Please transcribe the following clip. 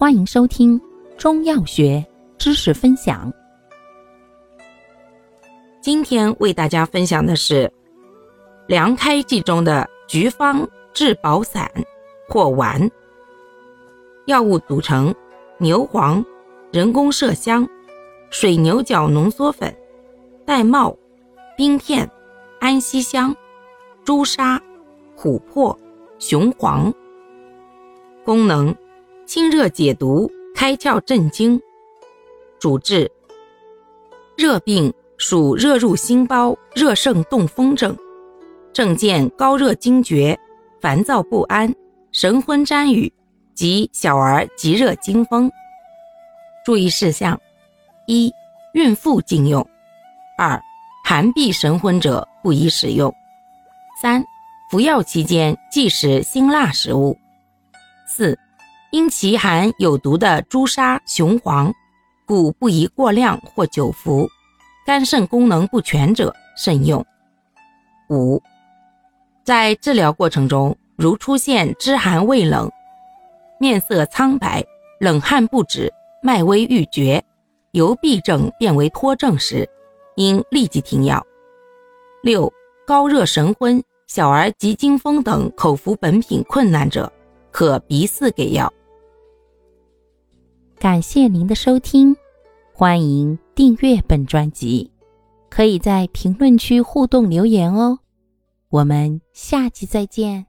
欢迎收听中药学知识分享。今天为大家分享的是凉开剂中的菊方治保散或丸。药物组成：牛黄、人工麝香、水牛角浓缩粉、玳瑁、冰片、安息香、朱砂、琥珀、雄黄。功能。清热解毒，开窍镇惊。主治热病，属热入心包、热盛动风症，症见高热惊厥、烦躁不安、神昏沾雨及小儿急热惊风。注意事项：一、孕妇禁用；二、寒痹神昏者不宜使用；三、服药期间忌食辛辣食物；四。因其含有毒的朱砂、雄黄，故不宜过量或久服。肝肾功能不全者慎用。五，在治疗过程中，如出现肢寒畏冷、面色苍白、冷汗不止、脉微欲绝、由痹症变为脱症时，应立即停药。六，高热神昏、小儿急惊风等口服本品困难者，可鼻饲给药。感谢您的收听，欢迎订阅本专辑，可以在评论区互动留言哦。我们下期再见。